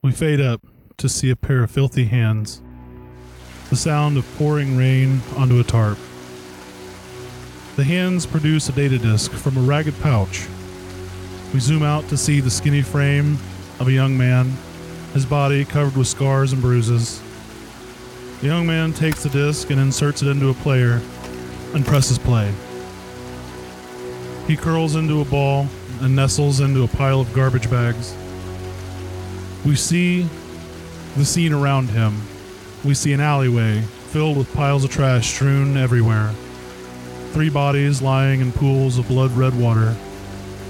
We fade up to see a pair of filthy hands. The sound of pouring rain onto a tarp. The hands produce a data disk from a ragged pouch. We zoom out to see the skinny frame of a young man, his body covered with scars and bruises. The young man takes the disc and inserts it into a player and presses play. He curls into a ball and nestles into a pile of garbage bags. We see the scene around him. We see an alleyway filled with piles of trash strewn everywhere. Three bodies lying in pools of blood red water.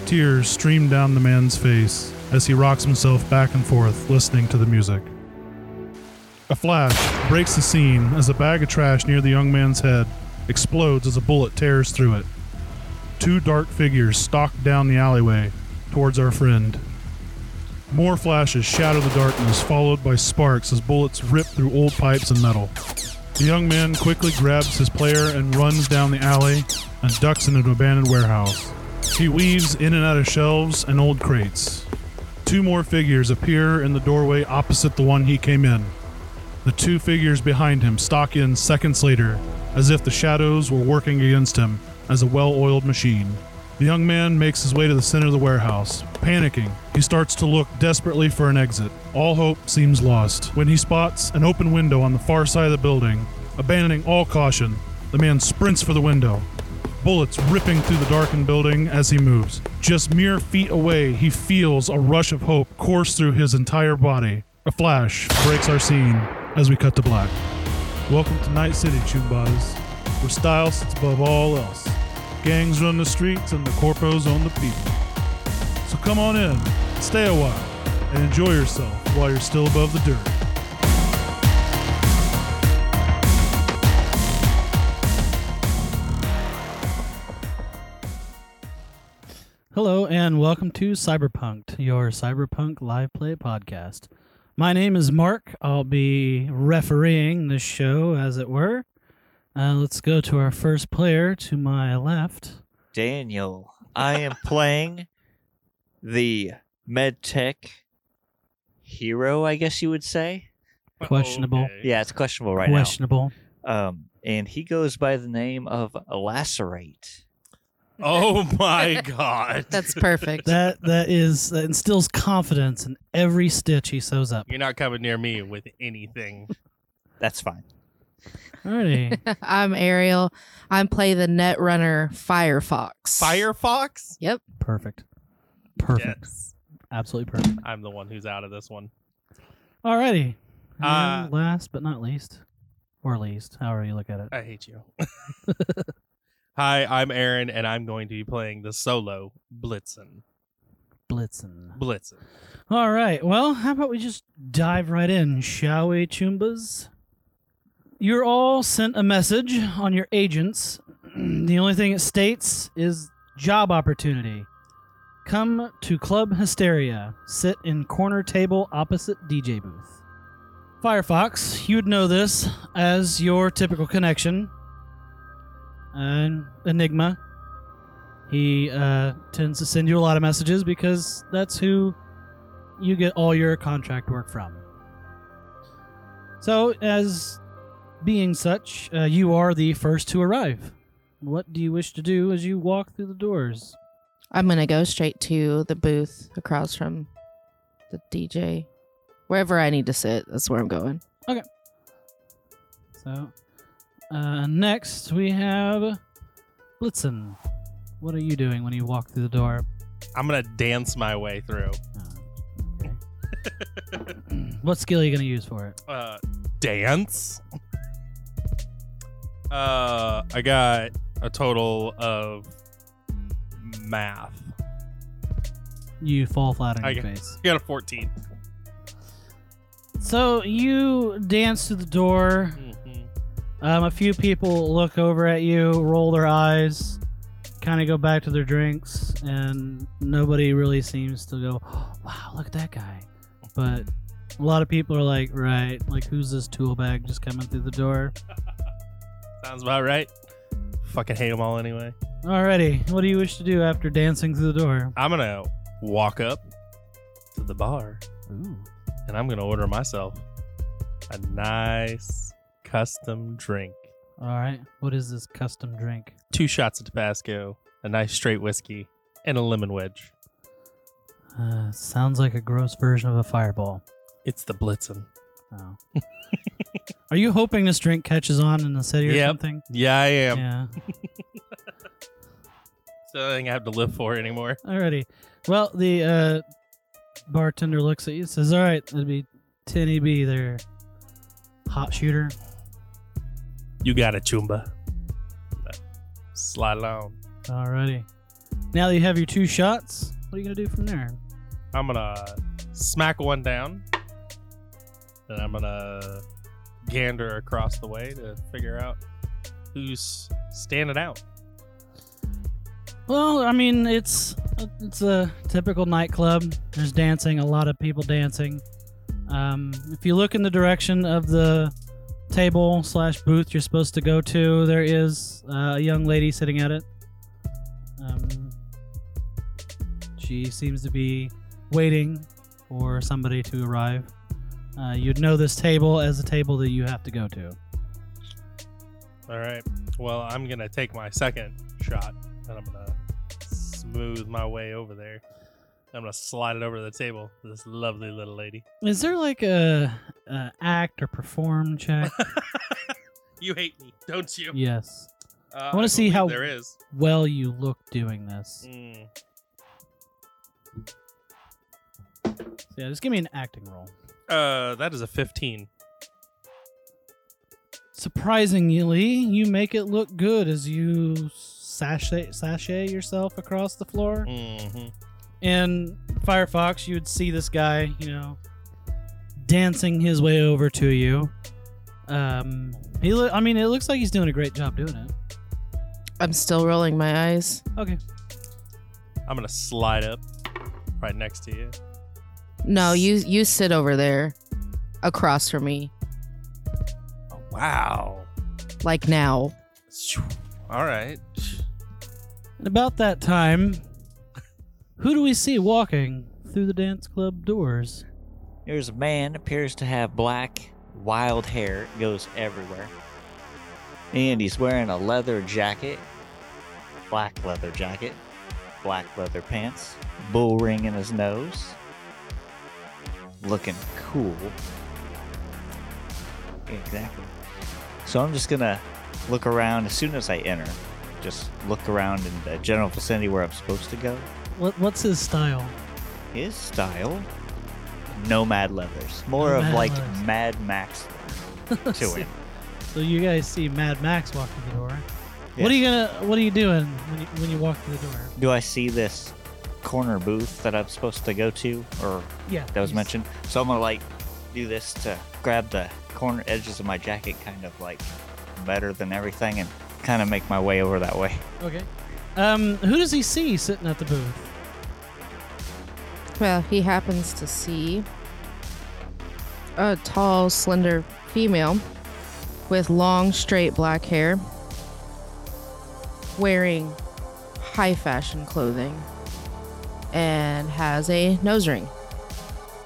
Tears stream down the man's face as he rocks himself back and forth, listening to the music. A flash breaks the scene as a bag of trash near the young man's head explodes as a bullet tears through it. Two dark figures stalk down the alleyway towards our friend. More flashes shatter the darkness, followed by sparks as bullets rip through old pipes and metal. The young man quickly grabs his player and runs down the alley and ducks into an abandoned warehouse. He weaves in and out of shelves and old crates. Two more figures appear in the doorway opposite the one he came in. The two figures behind him stalk in seconds later, as if the shadows were working against him as a well oiled machine. The young man makes his way to the center of the warehouse. Panicking, he starts to look desperately for an exit. All hope seems lost when he spots an open window on the far side of the building. Abandoning all caution, the man sprints for the window. Bullets ripping through the darkened building as he moves. Just mere feet away, he feels a rush of hope course through his entire body. A flash breaks our scene as we cut to black. Welcome to Night City, Choombas, where style sits above all else. Gangs run the streets and the corpos own the people. So come on in, stay a while, and enjoy yourself while you're still above the dirt. Hello and welcome to CyberPunk'D, your Cyberpunk live play podcast. My name is Mark. I'll be refereeing this show, as it were. Uh, let's go to our first player to my left. Daniel. I am playing the medtech hero, I guess you would say. Questionable. Okay. Yeah, it's questionable right Questionable. now. Um, and he goes by the name of Lacerate. Oh my god. That's perfect. That that is that instills confidence in every stitch he sews up. You're not coming near me with anything. That's fine. Alrighty. I'm Ariel. I'm play the net runner Firefox. Firefox? Yep. Perfect. Perfect. Yes. Absolutely perfect. I'm the one who's out of this one. Alrighty. Uh, And last but not least, or least, however you look at it. I hate you. Hi, I'm Aaron, and I'm going to be playing the solo Blitzen. Blitzen. Blitzen. All right. Well, how about we just dive right in, shall we, Choombas? You're all sent a message on your agents. the only thing it states is job opportunity. Come to Club Hysteria. Sit in corner table opposite DJ booth. Firefox, you'd know this as your typical connection. And Enigma. He uh, tends to send you a lot of messages because that's who you get all your contract work from. So, as being such, uh, you are the first to arrive. What do you wish to do as you walk through the doors? I'm gonna go straight to the booth across from the DJ. Wherever I need to sit, that's where I'm going. Okay. So, uh, next we have Blitzen. What are you doing when you walk through the door? I'm going to dance my way through. Oh, okay. what skill are you going to use for it? Uh, dance? Uh, I got a total of math. You fall flat on I your get- face. Got a 14. So you dance to the door. Mhm. Um, a few people look over at you, roll their eyes, kind of go back to their drinks, and nobody really seems to go, "Wow, look at that guy." But a lot of people are like, "Right, like who's this tool bag just coming through the door?" Sounds about right. Fucking hate them all anyway. Alrighty, what do you wish to do after dancing through the door? I'm gonna walk up to the bar Ooh. and I'm gonna order myself a nice custom drink. All right. What is this custom drink? Two shots of Tabasco, a nice straight whiskey, and a lemon wedge. Uh, sounds like a gross version of a fireball. It's the Blitzen. Oh. Are you hoping this drink catches on in the city or Yep. something? Yeah, I am. Yeah. So I think I have to live for it anymore. Alrighty. Well, the uh, bartender looks at you and says, All right, that'd be 10 EB there. Hot shooter. You got it, Choomba. Slide along. Alrighty. Now that you have your two shots, what are you going to do from there? I'm gonna smack one down, and I'm gonna gander across the way to figure out who's standing out. Well, I mean, it's it's a typical nightclub. There's dancing, a lot of people dancing. Um, if you look in the direction of the table slash booth you're supposed to go to, there is uh, a young lady sitting at it. Um, she seems to be waiting for somebody to arrive. Uh, you'd know this table as a table that you have to go to. All right. Well, I'm gonna take my second shot, and I'm gonna smooth my way over there. I'm gonna slide it over the table to this lovely little lady. Is there like a, a act or perform check? you hate me, don't you? yes. Uh, wanna see how- there is. well you look doing this. Mm. So yeah, just give me an acting roll. Uh, that is a 15. Surprisingly, you make it look good as you sashay sashay yourself across the floor. Mm-hmm. In Firefox, you would see this guy, you know, dancing his way over to you. Um, he, lo- I mean, it looks like he's doing a great job doing it. I'm still rolling my eyes. Okay. I'm gonna slide up right next to you. No, you you sit over there, across from me, Oh, wow. like now. All right. And about that time, who do we see walking through the dance club doors? There's a man appears to have black, wild hair, it goes everywhere. And he's wearing a leather jacket, black leather jacket, black leather pants, bull ring in his nose. Looking cool. Exactly. So I'm just gonna look around as soon as I enter. Just look around in the general vicinity where I'm supposed to go. What What's his style? His style, nomad leathers, more of like leathers. Mad Max to so, him. so you guys see Mad Max walk through the door. Yeah. What are you gonna What are you doing when you, when you walk through the door? Do I see this corner booth that I'm supposed to go to, or Yeah, that was mentioned? So I'm gonna like do this to grab the corner edges of my jacket, kind of like better than everything, and kind of make my way over that way. Okay. Um, who does he see sitting at the booth? Well, he happens to see a tall, slender female with long, straight black hair, wearing high fashion clothing, and has a nose ring.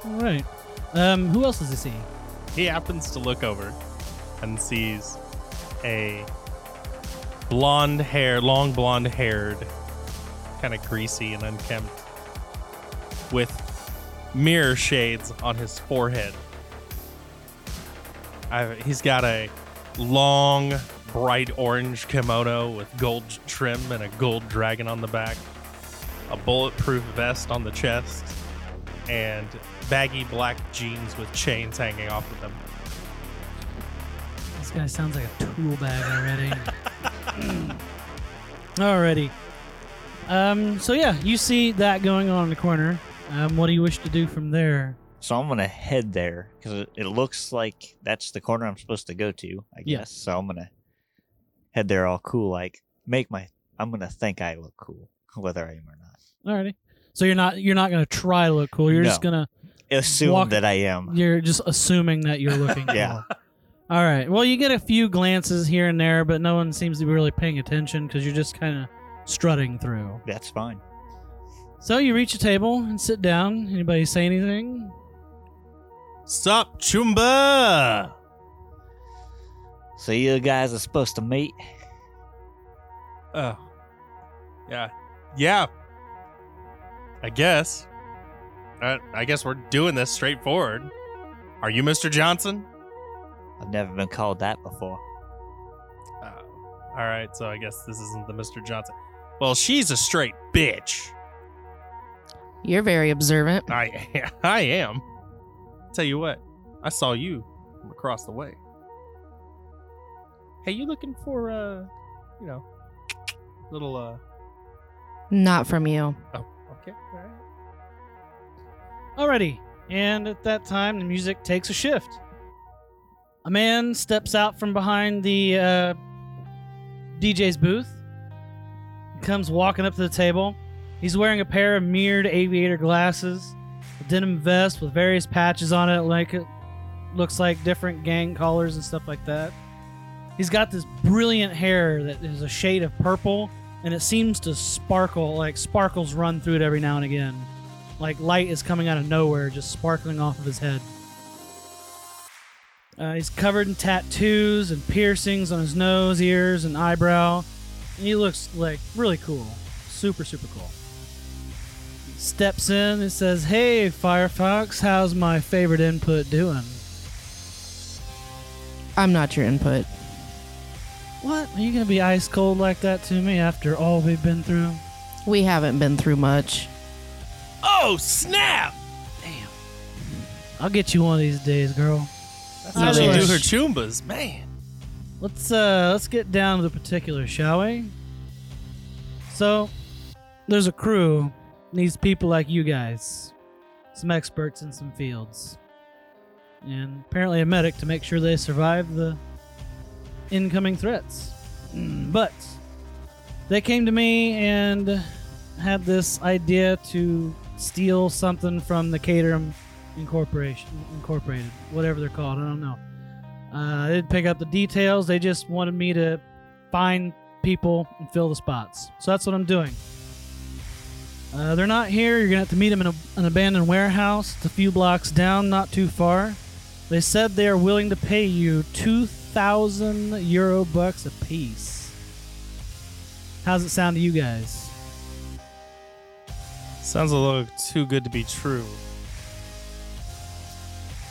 All right. Um, who else does he see? He happens to look over and sees a blonde hair, long blonde haired, kind of greasy and unkempt, with mirror shades on his forehead. I, he's got a long, bright orange kimono with gold trim and a gold dragon on the back, a bulletproof vest on the chest, and baggy black jeans with chains hanging off of them. This guy sounds like a tool bag already. Alrighty. Um, so yeah, you see that going on in the corner. Um, what do you wish to do from there? So I'm gonna head there because it, it looks like that's the corner I'm supposed to go to. I Yeah. guess. So I'm gonna head there all cool, like make my. I'm gonna think I look cool, whether I am or not. Alrighty. So you're not you're not gonna try to look cool. You're just gonna Assume Walk- that I am. you're just assuming that you're looking Yeah. cool. All right. Well, you get a few glances here and there, but no one seems to be really paying attention because you're just kind of strutting through. That's fine. So you reach a table and sit down. Anybody say anything? Sup, Choomba? So you guys are supposed to meet? Oh. Yeah. Yeah. I guess. Uh, I guess we're doing this straightforward. Are you Mr. Johnson? I've never been called that before. Uh, all right, so I guess this isn't the Mr. Johnson. Well, she's a straight bitch. You're very observant. I I am. Tell you what, I saw you from across the way. Hey, you looking for uh, you know, little uh? Not from you. Oh, okay, all right. Alrighty. And at that time, the music takes a shift. A man steps out from behind the uh, DJ's booth. Comes walking up to the table. He's wearing a pair of mirrored aviator glasses, a denim vest with various patches on it, like it looks like different gang collars and stuff like that. He's got this brilliant hair that is a shade of purple, and it seems to sparkle, like sparkles run through it every now and again like light is coming out of nowhere, just sparkling off of his head. Uh, he's covered in tattoos and piercings on his nose, ears, and eyebrow. And he looks like really cool, super super cool. Steps in and says, "Hey, Firefox, how's my favorite input doing?" I'm not your input. What? Are you gonna be ice cold like that to me after all we've been through? We haven't been through much. Oh snap! Damn. I'll get you one of these days, girl. That's how how she she do do her her choombas, man. Let's uh let's get down to the particulars, shall we? So, there's a crew needs people like you guys, some experts in some fields, and apparently a medic to make sure they survive the incoming threats. But they came to me and had this idea to steal something from the Caterham Incorporation, Incorporated, whatever they're called. I don't know. Uh, they didn't pick up the details. They just wanted me to find people and fill the spots. So that's what I'm doing. Uh, they're not here. You're gonna have to meet them in a, an abandoned warehouse. It's a few blocks down, not too far. They said they are willing to pay you two thousand euro bucks a piece. How's it sound to you guys? Sounds a little too good to be true.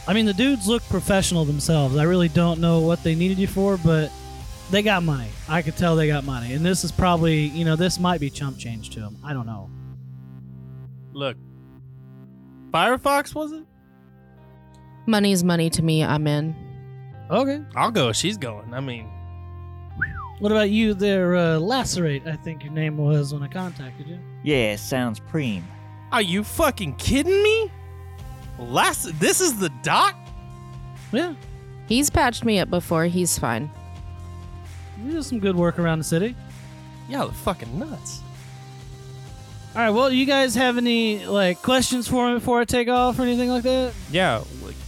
I mean, the dudes look professional themselves. I really don't know what they needed you for, but they got money. I could tell they got money. And this is probably, you know, this might be chump change to them. I don't know. Look, Firefox was it? Money's money to me. I'm in. Okay. I'll go. She's going. I mean, What about you there, uh, Lacerate? I think your name was when I contacted you. Yeah, sounds preem. are you fucking kidding me? Last, this is the doc. Yeah. He's patched me up before. He's fine. You do some good work around the city. Y'all are fucking nuts. All right. Well, you guys have any, like, questions for me before I take off or anything like that? Yeah, like, fuck,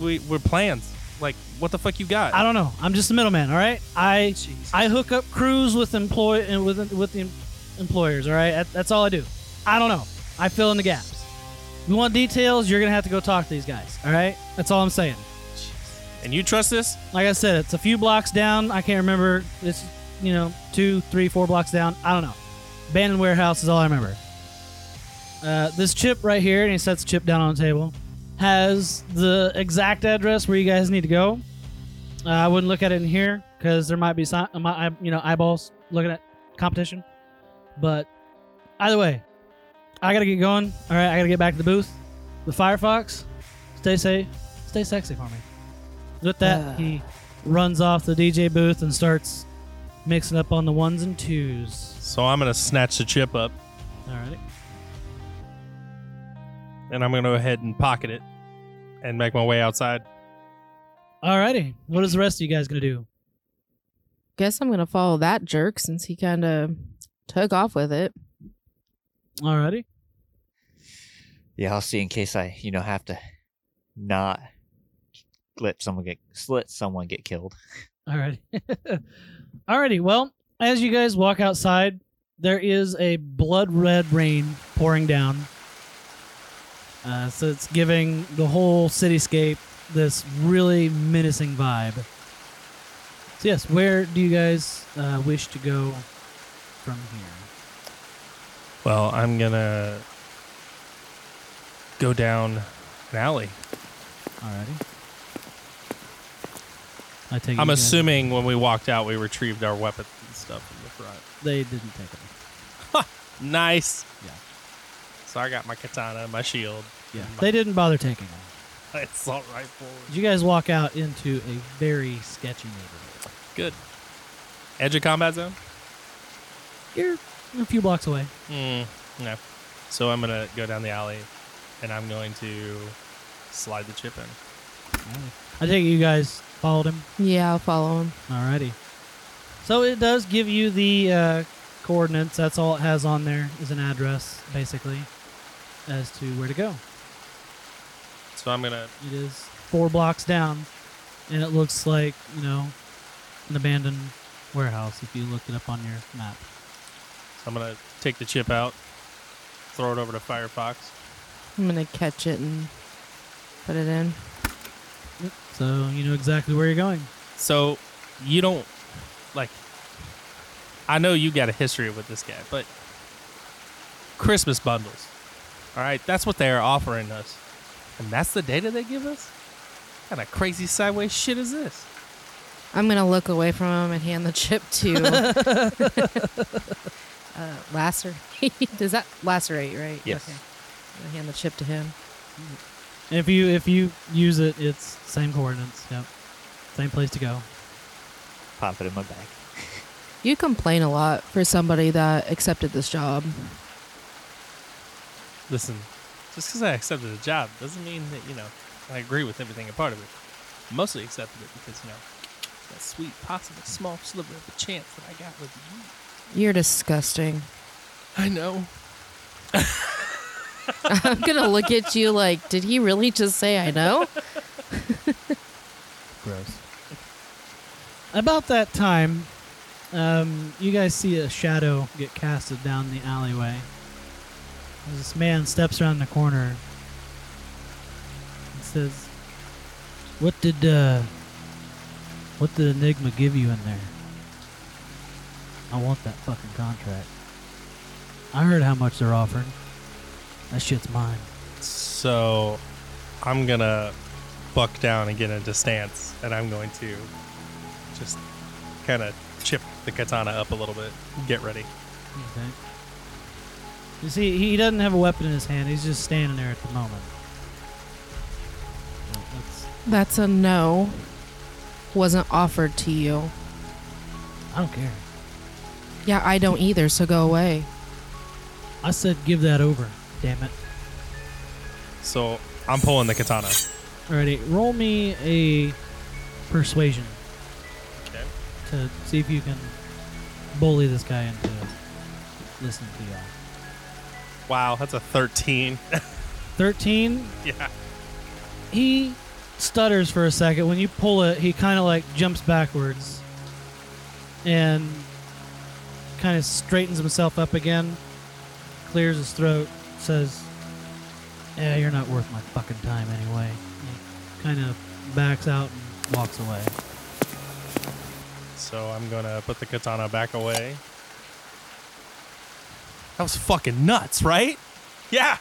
we we're plans. Like, what the fuck you got? I don't know. I'm just a middleman, all right? I I hook up crews with employ and with with the employers, all right? That, that's all I do. I don't know. I fill in the gaps. If you want details, you're gonna have to go talk to these guys, all right? That's all I'm saying. And you trust this? Like I said, it's a few blocks down. I can't remember. It's you know two, three, four blocks down. I don't know. Abandoned warehouse is all I remember. Uh, this chip right here, and he sets the chip down on the table, has the exact address where you guys need to go. Uh, I wouldn't look at it in here because there might be some, uh, you know, eyeballs looking at competition. But either way, I gotta get going. All right, I gotta get back to the booth. The Firefox, stay safe, stay sexy for me. With that, he runs off the DJ booth and starts mixing up on the ones and twos. So I'm gonna snatch the chip up All right. And I'm gonna go ahead and pocket it and make my way outside. Alrighty. What is the rest of you guys gonna do? Guess I'm gonna follow that jerk since he kind of took off with it. Alrighty. Yeah, I'll see in case I, you know, have to not let someone get let someone get killed. Alrighty. Alrighty. Well, as you guys walk outside, there is a blood red rain pouring down. Uh, so it's giving the whole cityscape this really menacing vibe. So yes, where do you guys uh, wish to go from here? Well, I'm gonna go down an alley. Alrighty. I take. I'm assuming when we walked out, we retrieved our weapons and stuff from the front. they didn't take it. Nice. Yeah. So I got my katana, my shield. Yeah, and they didn't bother taking them. my assault rifle. You guys walk out into a very sketchy neighborhood. Good. Edge of combat zone. You're a few blocks away. Mm, no. So I'm gonna go down the alley, and I'm going to slide the chip in. I think you guys followed him. Yeah, I'll follow him. Alrighty. So it does give you the uh, coordinates. That's all it has on there is an address, basically, as to where to go. So I'm gonna. It is four blocks down, and it looks like you know an abandoned warehouse if you looked it up on your map. So I'm gonna take the chip out, throw it over to Firefox. I'm gonna catch it and put it in. So you know exactly where you're going. So you don't like. I know you got a history with this guy, but Christmas bundles. All right, that's what they are offering us, and that's the data they give us. What kind of crazy sideways shit is this? I'm gonna look away from him and hand the chip to uh, lacerate. Does that lacerate right? Yes. Okay. I'm gonna hand the chip to him. If you if you use it, it's same coordinates. Yep, same place to go. Pop it in my bag. You complain a lot for somebody that accepted this job. Listen, just because I accepted a job doesn't mean that you know I agree with everything a part of it. I mostly accepted it because you know that sweet possible small sliver of a chance that I got with you. You're disgusting. I know. I'm gonna look at you like, did he really just say I know? Gross. About that time, um, you guys see a shadow get casted down the alleyway. This man steps around the corner and says, "What did uh, what did Enigma give you in there? I want that fucking contract. I heard how much they're offering. That shit's mine." So I'm gonna buck down and get into stance, and I'm going to just kind of chip the katana up a little bit. Get ready. Okay. You see, he doesn't have a weapon in his hand. He's just standing there at the moment. That's- That's a no. Wasn't offered to you. I don't care. Yeah, I don't either, so go away. I said give that over. Damn it. So I'm pulling the katana. Alrighty, roll me a persuasion Okay. to see if you can bully this guy into listening to y'all. Wow, that's a 13. 13, yeah. he stutters for a second. When you pull it, he kind of like jumps backwards and kind of straightens himself up again, clears his throat, says, Yeah, you're not worth my fucking time anyway. He kind of backs out and walks away. So I'm gonna put the katana back away. That was fucking nuts, right? Yeah.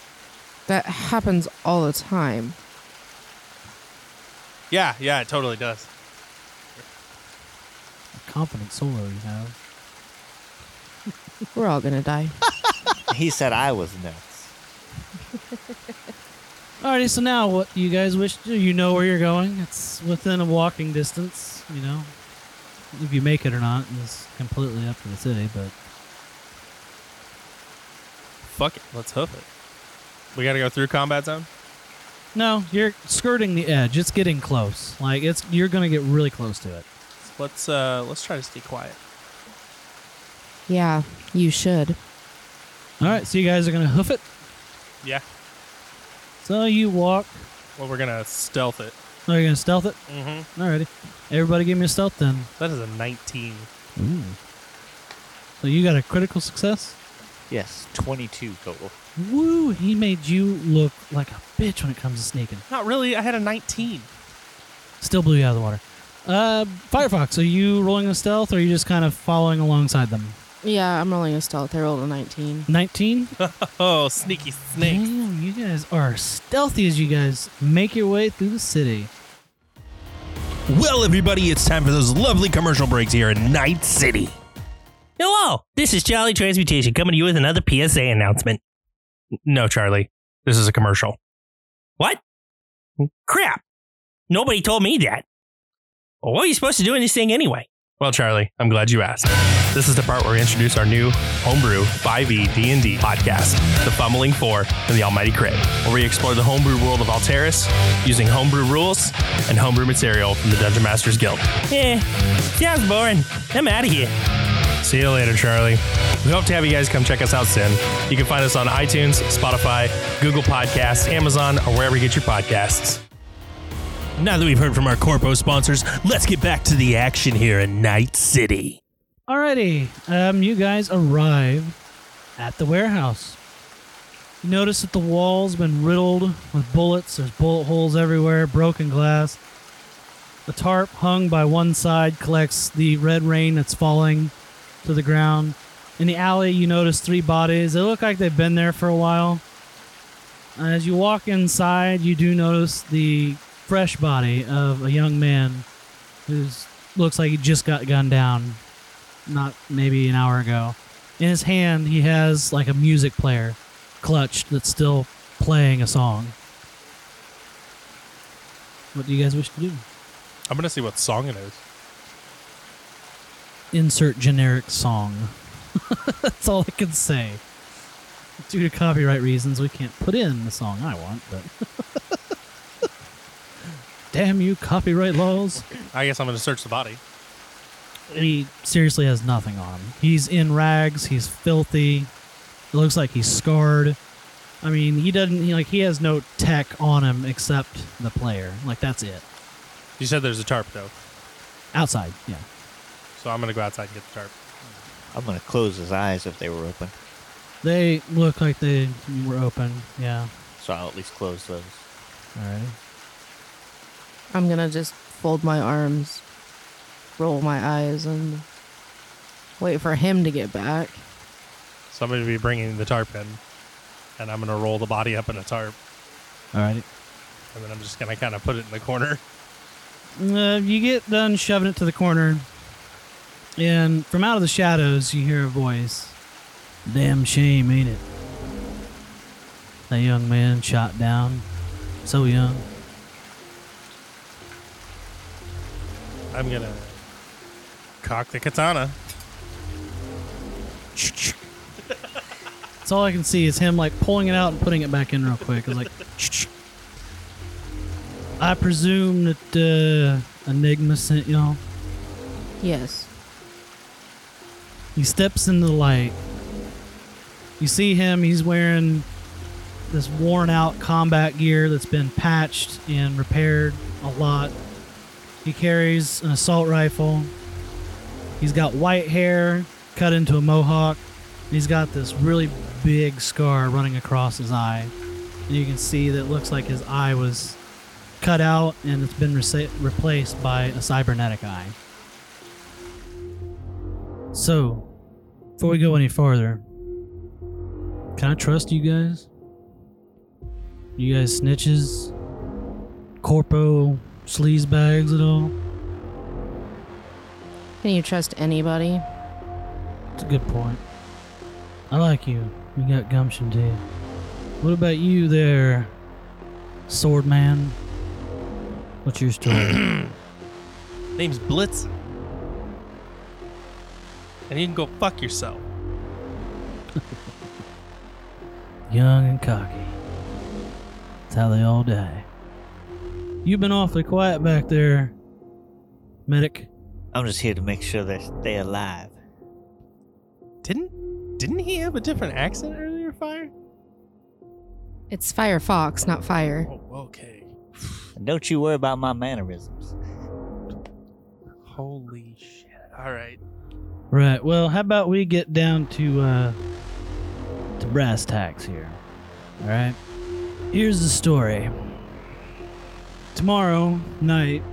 That happens all the time. Yeah, yeah, it totally does. A confident solo you have. We're all gonna die. He said I was nuts. Alrighty, so now what do you guys wish to do? You know where you're going. It's within a walking distance, you know. If you make it or not is completely up to the city, but Fuck it, let's hoof it. We gotta go through combat zone. no, you're skirting the edge. It's getting close. Like it's you're gonna get really close to it. Let's uh let's try to stay quiet. Yeah, you should. Alright, so you guys are gonna hoof it. Yeah. So you walk Well, we're gonna stealth it. Oh, you're gonna stealth it? Mm-hmm. Alrighty. Everybody give me a stealth then. That is a 19. Ooh. So you got a critical success? Yes, 22 total. Woo! He made you look like a bitch when it comes to sneaking. Not really. I had a 19. Still blew you out of the water. Uh, Firefox, are you rolling a stealth or are you just kind of following alongside them? Yeah, I'm rolling a stealth. I rolled a 19. 19? Oh, sneaky snake. Damn, you guys are stealthy as you guys make your way through the city. Well, everybody, it's time for those lovely commercial breaks here in Night City. Hello, this is Charlie Transmutation coming to you with another PSA announcement. No, Charlie. This is a commercial. What? Crap. Nobody told me that. Well, what are you supposed to do in this thing anyway? Well, Charlie, I'm glad you asked. This is the part where we introduce our new homebrew 5e D&D podcast, The Fumbling Four and the Almighty Crit, where we explore the homebrew world of Alteris using homebrew rules and homebrew material from the Dungeon Masters Guild. Eh, sounds boring. I'm out of here. See you later, Charlie. We hope to have you guys come check us out soon. You can find us on iTunes, Spotify, Google Podcasts, Amazon, or wherever you get your podcasts. Now that we've heard from our Corpo sponsors, let's get back to the action here in Night City. Alrighty, um, you guys arrive at the warehouse. You notice that the walls been riddled with bullets. There's bullet holes everywhere, broken glass. The tarp hung by one side collects the red rain that's falling to the ground. In the alley, you notice three bodies. They look like they've been there for a while. Uh, as you walk inside, you do notice the fresh body of a young man who looks like he just got gunned down not maybe an hour ago. In his hand, he has like a music player clutched that's still playing a song. What do you guys wish to do? I'm to see what song it is. Insert generic song. that's all I can say. Due to copyright reasons, we can't put in the song I want, but. Damn you, copyright laws. I guess I'm going to search the body. he seriously has nothing on him. He's in rags. He's filthy. It looks like he's scarred. I mean, he doesn't he, like he has no tech on him except the player. Like that's it. You said there's a tarp, though. Outside, yeah. So I'm going to go outside and get the tarp. I'm gonna close his eyes if they were open, They look like they were open. Yeah. so I'll at least close those. Alrighty. I'm gonna just fold my arms, roll my eyes, and wait for him to get back. So I'm going to be bringing the tarp in, and I'm going to roll the body up in a tarp, Alrighty. and then I'm just going to kind of put it in the corner. Uh, you get done shoving it to the corner, and from out of the shadows, you hear a voice. Damn shame, ain't it? That young man shot down. So young. I'm going to cock the katana. That's all I can see is him like pulling it out and putting it back in real quick. It's like, I presume that uh, Enigma sent y'all. Yes. He steps into the light. You see him, he's wearing this worn out combat gear that's been patched and repaired a lot. He carries an assault rifle. He's got white hair cut into a mohawk. He's got this really big scar running across his eye. And you can see that it looks like his eye was cut out and it's been resa- replaced by a cybernetic eye. So, before we go any farther, can I trust you guys? You guys snitches? Corpo sleazebags at all? Can you trust anybody? It's a good point. I like you. You got gumption, too. What about you there, sword man? What's your story? Name's Blitz. And you can go fuck yourself. Young and cocky. That's how they all die. You've been awfully quiet back there, medic. I'm just here to make sure they stay alive. Didn't didn't he have a different accent earlier, Fire? It's Firefox, not fire. Oh, okay. Don't you worry about my mannerisms. Holy shit. All right. Right. Well, how about we get down to uh to brass tacks here? All right. Here's the story. Tomorrow night,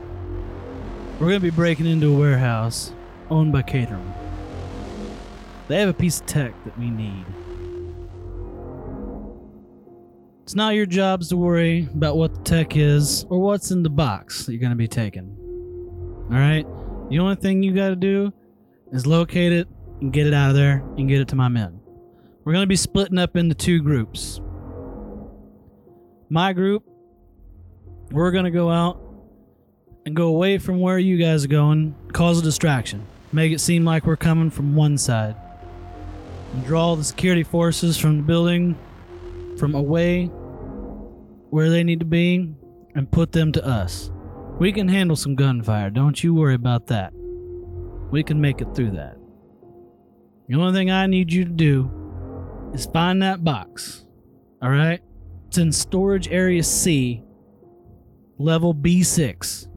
we're gonna be breaking into a warehouse owned by Caterham. They have a piece of tech that we need. It's not your jobs to worry about what the tech is or what's in the box that you're gonna be taking. All right. The only thing you got to do is locate it and get it out of there and get it to my men. We're going to be splitting up into two groups. My group, we're going to go out and go away from where you guys are going, cause a distraction, make it seem like we're coming from one side, and draw the security forces from the building from away where they need to be and put them to us. We can handle some gunfire. Don't you worry about that. We can make it through that. The only thing I need you to do is find that box. All right? It's in storage area C, level B6.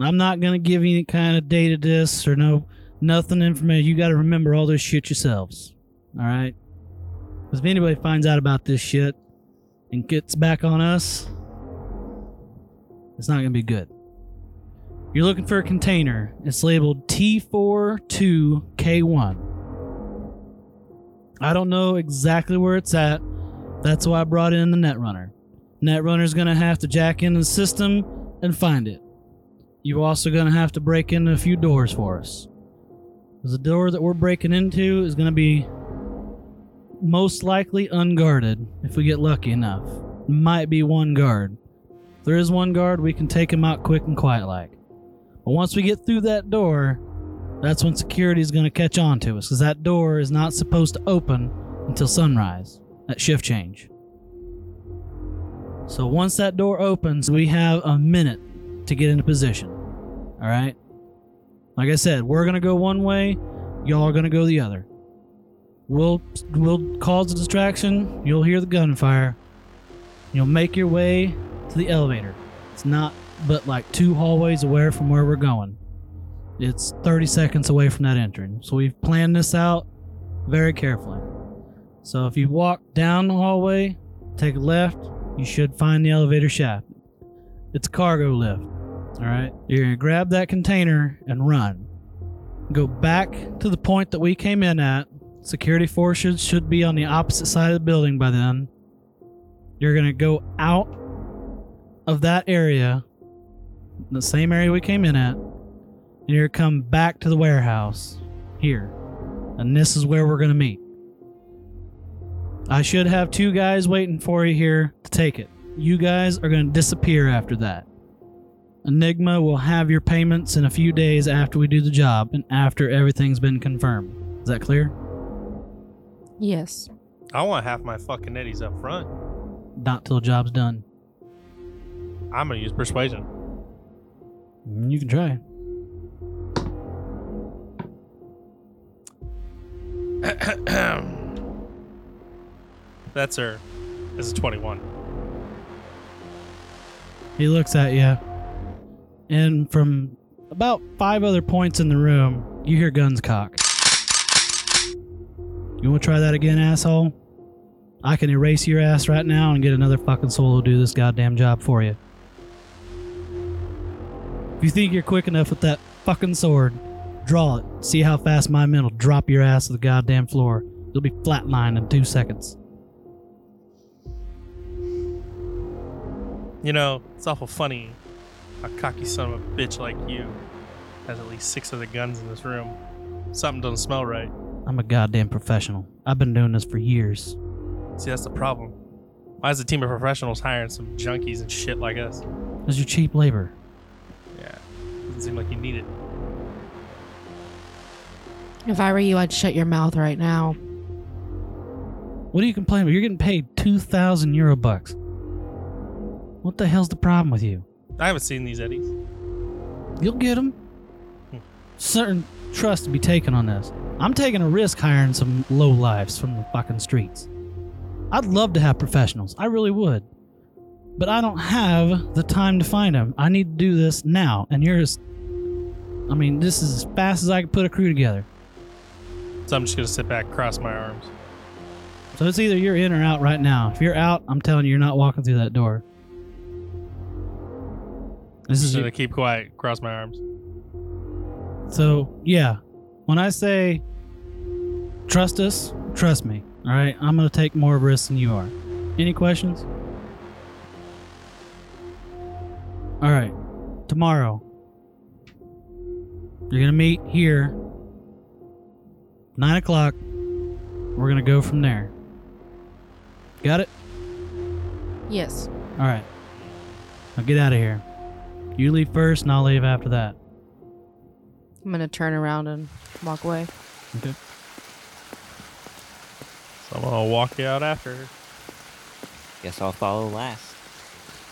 I'm not going to give you any kind of data discs or no nothing information. You got to remember all this shit yourselves. All right? Because if anybody finds out about this shit and gets back on us, it's not going to be good. You're looking for a container. It's labeled T42K1. I don't know exactly where it's at. That's why I brought in the Netrunner. Netrunner's going to have to jack into the system and find it. You're also going to have to break into a few doors for us. The door that we're breaking into is going to be most likely unguarded if we get lucky enough. Might be one guard. If there is one guard, we can take him out quick and quiet like. But once we get through that door, that's when security is going to catch on to us because that door is not supposed to open until sunrise at shift change. So once that door opens, we have a minute to get into position. All right? Like I said, we're going to go one way, y'all are going to go the other. We'll we'll cause a distraction, you'll hear the gunfire. You'll make your way to the elevator. It's not but like two hallways away from where we're going. It's 30 seconds away from that entrance. So we've planned this out very carefully. So if you walk down the hallway, take a left, you should find the elevator shaft. It's a cargo lift. All right. You're going to grab that container and run. Go back to the point that we came in at. Security forces should be on the opposite side of the building by then. You're going to go out of that area, the same area we came in at, and you're going to come back to the warehouse here. And this is where we're going to meet. I should have two guys waiting for you here to take it. You guys are going to disappear after that. Enigma will have your payments in a few days after we do the job and after everything's been confirmed. Is that clear? Yes. I want half my fucking eddies up front. Not till the job's done. I'm gonna use persuasion. You can try. That's her. This is 21. He looks at you, and from about five other points in the room, you hear guns cock. You want to try that again, asshole? I can erase your ass right now and get another fucking soul to do this goddamn job for you. If you think you're quick enough with that fucking sword, draw it. See how fast my men will drop your ass to the goddamn floor. You'll be flatlined in two seconds. You know, it's awful funny. A cocky son of a bitch like you has at least six other guns in this room. Something doesn't smell right. I'm a goddamn professional. I've been doing this for years. See, that's the problem. Why is a team of professionals hiring some junkies and shit like us? It's your cheap labor. Yeah, doesn't seem like you need it. If I were you, I'd shut your mouth right now. What are you complaining about? You're getting paid 2,000 euro bucks. What the hell's the problem with you? I haven't seen these eddies. You'll get them. Certain trust to be taken on this. I'm taking a risk hiring some low lives from the fucking streets. I'd love to have professionals. I really would. But I don't have the time to find them. I need to do this now. And you're as. I mean, this is as fast as I can put a crew together. So I'm just gonna sit back, cross my arms. So it's either you're in or out right now. If you're out, I'm telling you, you're not walking through that door. This is Just gonna keep quiet, cross my arms. so yeah. When I say trust us, trust me. All right, I'm gonna take more risks than you are. Any questions? All right, tomorrow you're gonna meet here. Nine o'clock. We're gonna go from there. Got it? Yes. All right. Now get out of here. You leave first, and I'll leave after that. I'm gonna turn around and walk away. Okay. So I'm gonna walk you out after. Guess I'll follow last.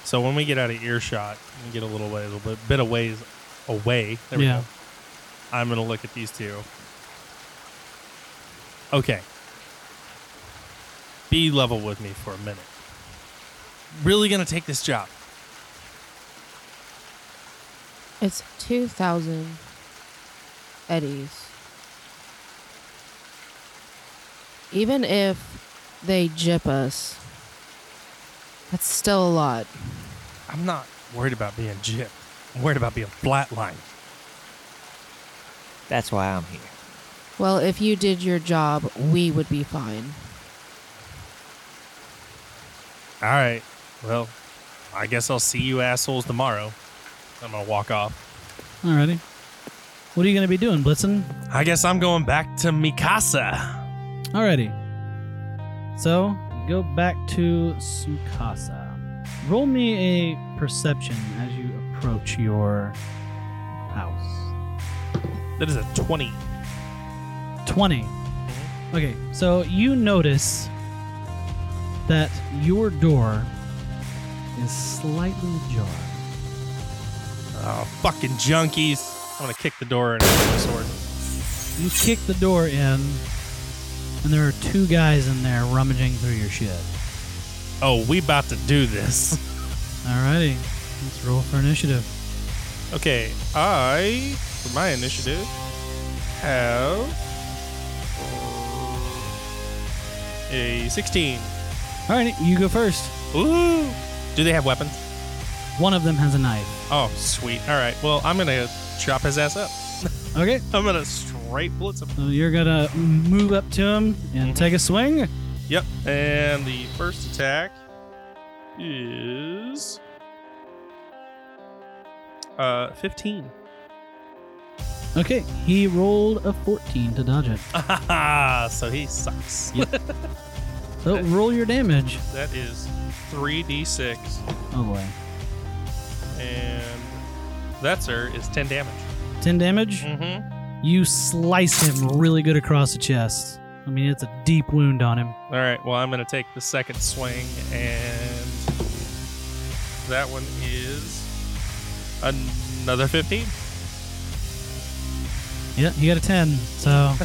So when we get out of earshot and get a little ways, a little bit, bit of ways away, there we Yeah. go. I'm gonna look at these two. Okay. Be level with me for a minute. Really gonna take this job? It's two thousand eddies. Even if they jip us, that's still a lot. I'm not worried about being gypped. I'm worried about being flatlined. That's why I'm here. Well, if you did your job, we would be fine. All right. Well, I guess I'll see you assholes tomorrow. I'm gonna walk off. Alrighty. What are you gonna be doing, Blitzen? I guess I'm going back to Mikasa. Alrighty. So go back to Sukasa. Roll me a perception as you approach your house. That is a 20. 20. Mm-hmm. Okay, so you notice that your door is slightly ajar. Oh, fucking junkies. I'm gonna kick the door in with my sword. You kick the door in, and there are two guys in there rummaging through your shit. Oh, we about to do this. Alrighty, let's roll for initiative. Okay, I, for my initiative, have a 16. Alrighty, you go first. Ooh. Do they have weapons? One of them has a knife. Oh, sweet. All right. Well, I'm gonna chop his ass up. Okay, I'm gonna blitz him. so you're gonna move up to him and Mhm. take a swing. Yep. And the first attack is uh 15. Okay, he rolled a 14 to dodge it. so he sucks. So roll your damage. That is 3d6 Oh boy. and that sir is 10 damage. 10 damage. Mm-hmm. You slice him really good across the chest. I mean, it's a deep wound on him. All right. Well, I'm gonna take the second swing and that one is another 15. Yeah, he got a 10. So,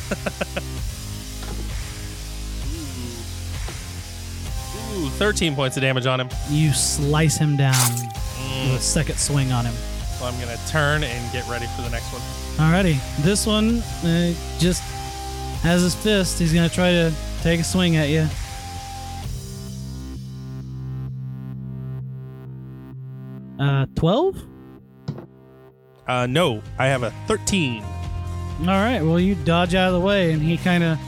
Ooh, 13 points of damage on him. you slice him down with Mm. a second swing on him. So I'm gonna turn and get ready for the next one. Alrighty, this one uh, just has his fist. He's gonna try to take a swing at you. Uh, 12? Uh, no, I have a 13. Alright, well, you dodge out of the way, and he kind of.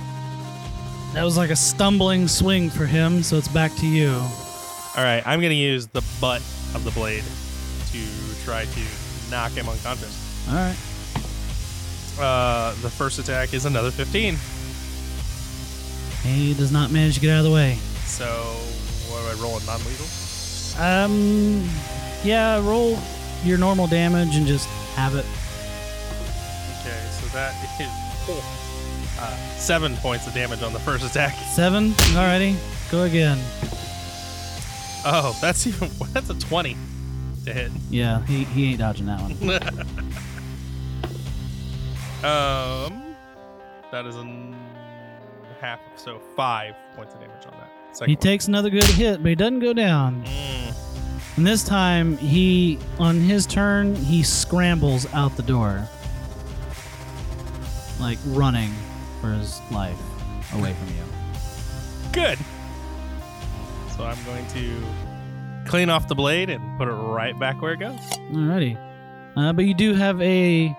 That was like a stumbling swing for him, so it's back to you. All right, I'm gonna use the butt of the blade to try to knock him unconscious. Alright. Uh, the first attack is another 15. He does not manage to get out of the way. So what do I roll? A non-lethal? Um, yeah, roll your normal damage and just have it. Okay, so that is uh, seven points of damage on the first attack. Seven. Alrighty, go again. Oh, that's even that's a 20 to hit. Yeah, he, he ain't dodging that one. Um, that is a half, so five points of damage on that. Second He one. takes another good hit, but he doesn't go down. Mm. And this time, he, on his turn, he scrambles out the door. Like running for his life away from you. Good. So I'm going to clean off the blade and put it right back where it goes. Alrighty. Uh, but you do have a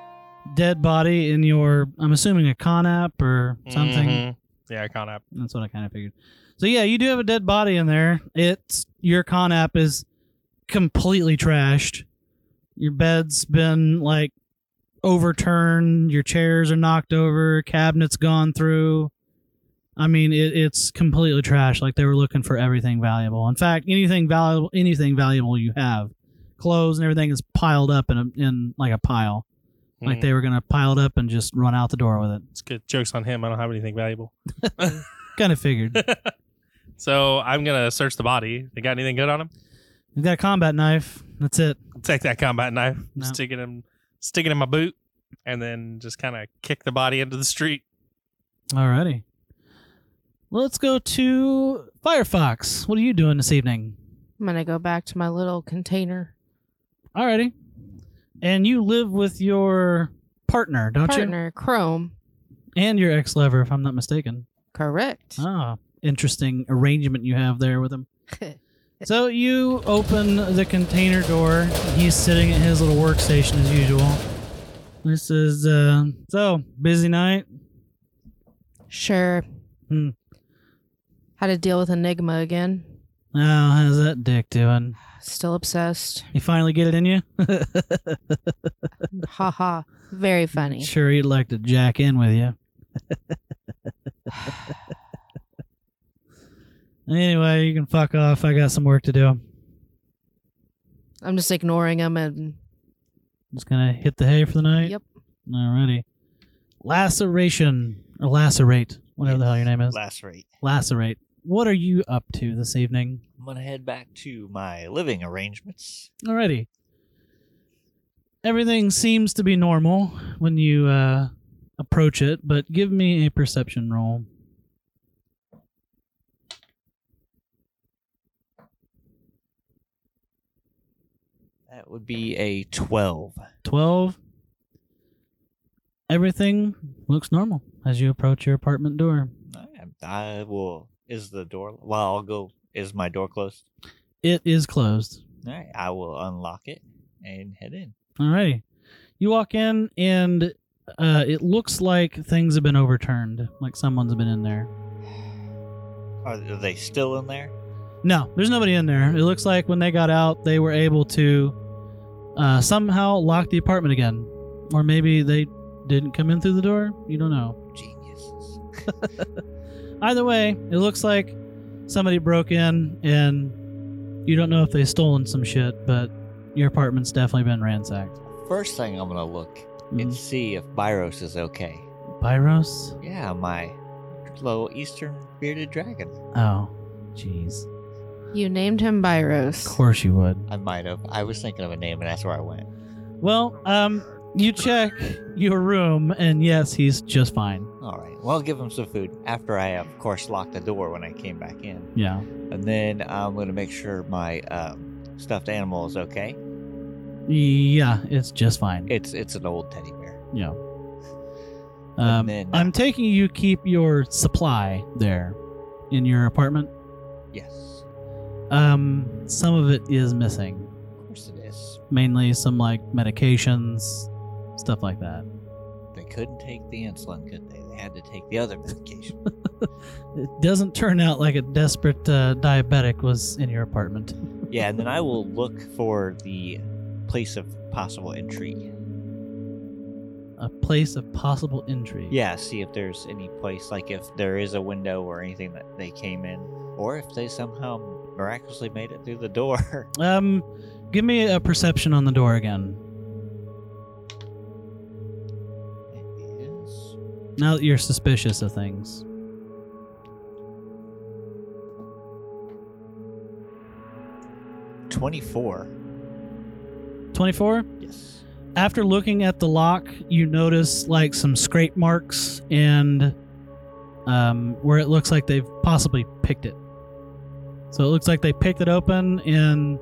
dead body in your, I'm assuming a conapt or something. Mhm. Yeah, I can't. That's what I kind of figured. So yeah, you do have a dead body in there. It's your conapt is completely trashed. Your bed's been like overturned. Your chairs are knocked over. Cabinets gone through. I mean, it, it's completely trash. Like they were looking for everything valuable. In fact, anything valuable, anything valuable you have, clothes and everything is piled up in a, in like a pile. Like Mhm. they were gonna pile it up and just run out the door with it. It's good. Jokes on him. I don't have anything valuable. Kind of figured. So I'm gonna search the body. They got anything good on him? You got a combat knife. That's it. Take that combat knife, No. stick it in, stick it in my boot, and then just kind of kick the body into the street. Alrighty. Let's go to Firefox. What are you doing this evening? I'm gonna go back to my little container Alrighty. And you live with your partner, don't you? partner, Chrome. And your ex lover, if I'm not mistaken. Correct. Ah, interesting arrangement you have there with him. So you open the container door. He's sitting at his little workstation as usual. This is uh so busy night. Sure. Hmm. Had to deal with Enigma again. Oh, how's that dick doing? Still obsessed. You finally get it in you? ha ha. Very funny. Sure, he'd like to jack in with you. anyway, you can fuck off. I got some work to do. I'm just ignoring him and Just gonna hit the hay for the night. Yep. Alrighty. Laceration or lacerate, whatever the hell your name is. Lacerate. Lacerate. What are you up to this evening? I'm gonna head back to my living arrangements. Alrighty. Everything seems to be normal when you uh, approach it, but give me a perception roll. That would be a twelve. 12. Everything looks normal as you approach your apartment door. I, I will. Is the door? Well, I'll go. Is my door closed? It is closed. All right. I will unlock it and head in. Alrighty. You walk in, and uh, it looks like things have been overturned, like someone's been in there. Are, are they still in there? No, there's nobody in there. It looks like when they got out, they were able to uh, somehow lock the apartment again. Or maybe they didn't come in through the door. You don't know. Geniuses. Either way, it looks like somebody broke in, and you don't know if they've stolen some shit, but your apartment's definitely been ransacked. First thing I'm gonna look Mhm. and see if Byros is okay. Pyros? Yeah, my little Eastern bearded dragon. Oh, jeez. you named him Byros. Of course you would. I might have. I was thinking of a name, and that's where I went. Well, um, you check your room, and yes, he's just fine. All right. Well, I'll give him some food after I, of course, locked the door when I came back in, Yeah. and then I'm gonna make sure my um, stuffed animal is okay. Yeah, it's just fine. It's it's an old teddy bear. Yeah. Um, then, uh, I'm taking you keep your supply there in your apartment. Yes, Um, some of it is missing, of course it is. mainly some like medications, stuff like that. They couldn't take the insulin, could they? They had to take the other medication. It doesn't turn out like a desperate uh, diabetic was in your apartment. yeah, and then I will look for the place of possible entry. A place of possible intrigue. Yeah, see if there's any place, like if there is a window or anything that they came in, or if they somehow miraculously made it through the door. Um, give me a perception on the door again. Now that you're suspicious of things. twenty-four. 24? Yes. After looking at the lock, you notice like some scrape marks and um, where it looks like they've possibly picked it. So it looks like they picked it open and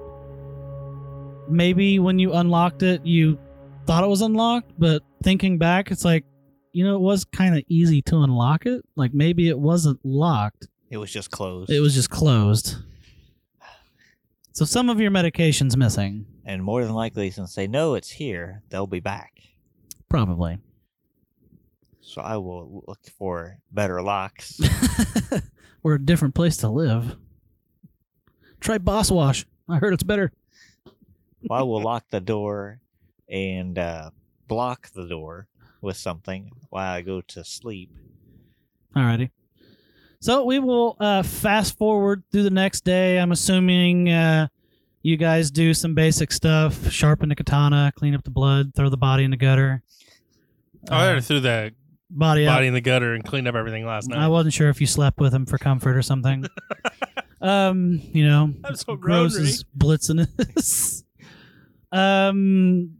maybe when you unlocked it, you thought it was unlocked, but thinking back, it's like, you know, it was kind of easy to unlock it. Like maybe it wasn't locked. It was just closed. It was just closed. So some of your medication's missing, and more than likely, since they know it's here, they'll be back. probably. So I will look for better locks. We're a different place to live. Try BosWash. I heard it's better. well, I will lock the door and uh, block the door with something while I go to sleep. Alrighty. So we will uh, fast forward through the next day. I'm assuming uh, you guys do some basic stuff: sharpen the katana, clean up the blood, throw the body in the gutter. I Uh, already threw the body out. body in the gutter and cleaned up everything last night. I wasn't sure if you slept with him for comfort or something. um, you know, I'm so Gross grown, blitzing us. um,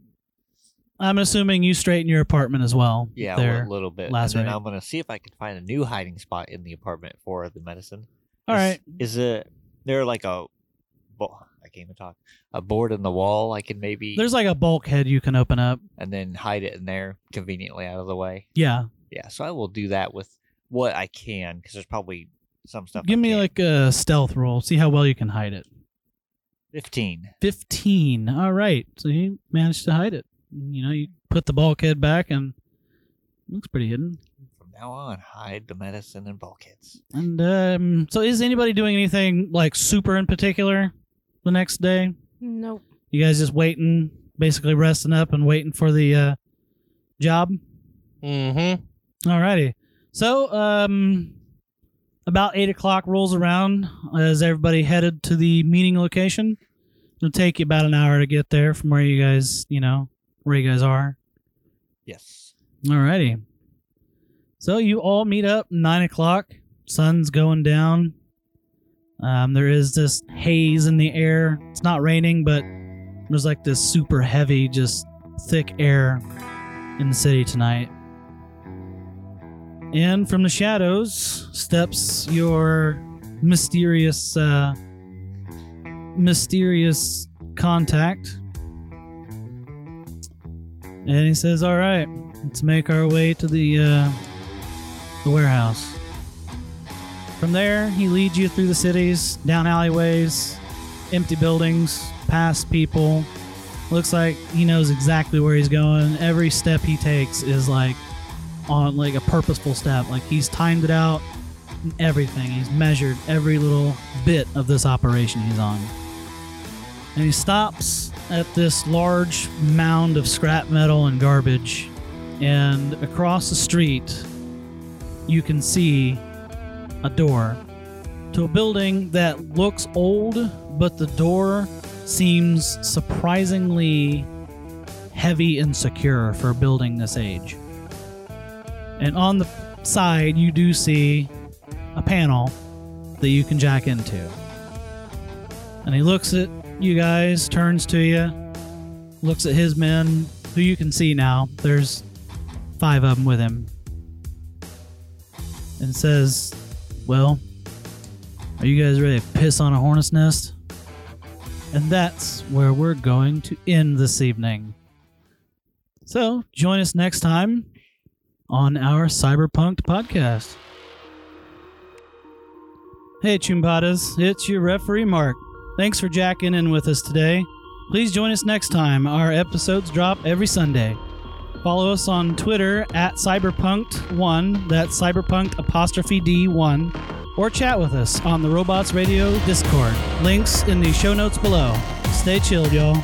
I'm assuming you straighten your apartment as well. Yeah, there. a little bit. last and then. I'm gonna see if I can find a new hiding spot in the apartment for the medicine. All Is- right. Is it there like a? Well, I can't even talk. A board in the wall. I can maybe There's like a bulkhead you can open up. and then hide it in there conveniently out of the way. Yeah. Yeah, so I will do that with what I can because there's probably some stuff. I Give me can't. like a stealth roll. See how well you can hide it. fifteen. 15. All right. So you managed to hide it. You know, you put the bulkhead back and looks pretty hidden. From now on, hide the medicine and bulkheads. And um so is anybody doing anything like super in particular the next day? Nope. You guys just waiting, basically resting up and waiting for the uh job? Mm-hmm. Alrighty. So, um, about eight o'clock rolls around as everybody headed to the meeting location. It'll take you about an hour to get there from where you guys, you know, where you guys are. Yes. Alrighty. So you all meet up nine o'clock. Sun's going down. Um, there is this haze in the air. It's not raining, but there's like this super heavy, just thick air in the city tonight. And from the shadows steps your mysterious, uh, mysterious contact. And he says, "All right, let's make our way to the uh, the warehouse." From there, he leads you through the cities, down alleyways, empty buildings, past people. Looks like he knows exactly where he's going. Every step he takes is like on like a purposeful step. Like he's timed it out, everything. He's measured every little bit of this operation he's on. And he stops at this large mound of scrap metal and garbage. And across the street, you can see a door to a building that looks old, but the door seems surprisingly heavy and secure for a building this age. And on the side, you do see a panel that you can jack into. And he looks at you guys, turns to you, looks at his men, who you can see now. There's five of them with him. And says, Well, are you guys ready to piss on a hornet's nest? And that's where we're going to end this evening. So, join us next time on our Cyberpunk podcast. Hey, Choombattas, it's your referee Mark. Thanks for jacking in with us today. Please join us next time. Our episodes drop every Sunday. Follow us on Twitter at CyberPunkD1, that's Cyberpunk apostrophe D1, or chat with us on the Robots Radio Discord. Links in the show notes below. Stay chilled, y'all.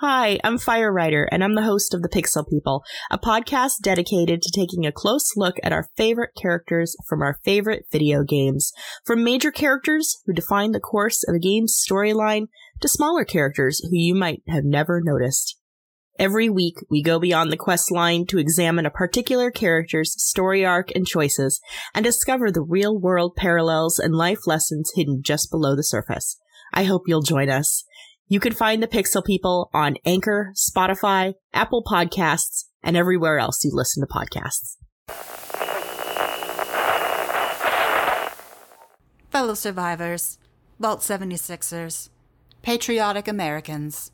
Hi, I'm Fire Writer, and I'm the host of The Pixel People, a podcast dedicated to taking a close look at our favorite characters from our favorite video games. From major characters who define the course of a game's storyline to smaller characters who you might have never noticed. Every week, we go beyond the quest line to examine a particular character's story arc and choices and discover the real world parallels and life lessons hidden just below the surface. I hope you'll join us. You can find the Pixel People on Anchor, Spotify, Apple Podcasts, and everywhere else you listen to podcasts. Fellow survivors, Vault 76ers, patriotic Americans.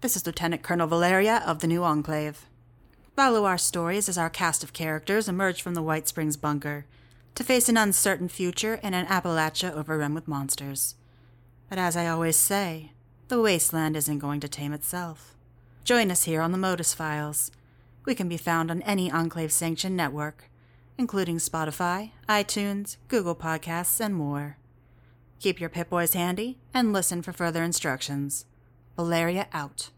This is Lieutenant Colonel Valeria of the New Enclave. Follow our stories as our cast of characters emerge from the White Springs bunker, to face an uncertain future in an Appalachia overrun with monsters. But as I always say, the wasteland isn't going to tame itself. Join us here on the Modus Files. We can be found on any Enclave sanctioned network, including Spotify, iTunes, Google Podcasts, and more. Keep your Pip Boys handy and listen for further instructions. Valeria out.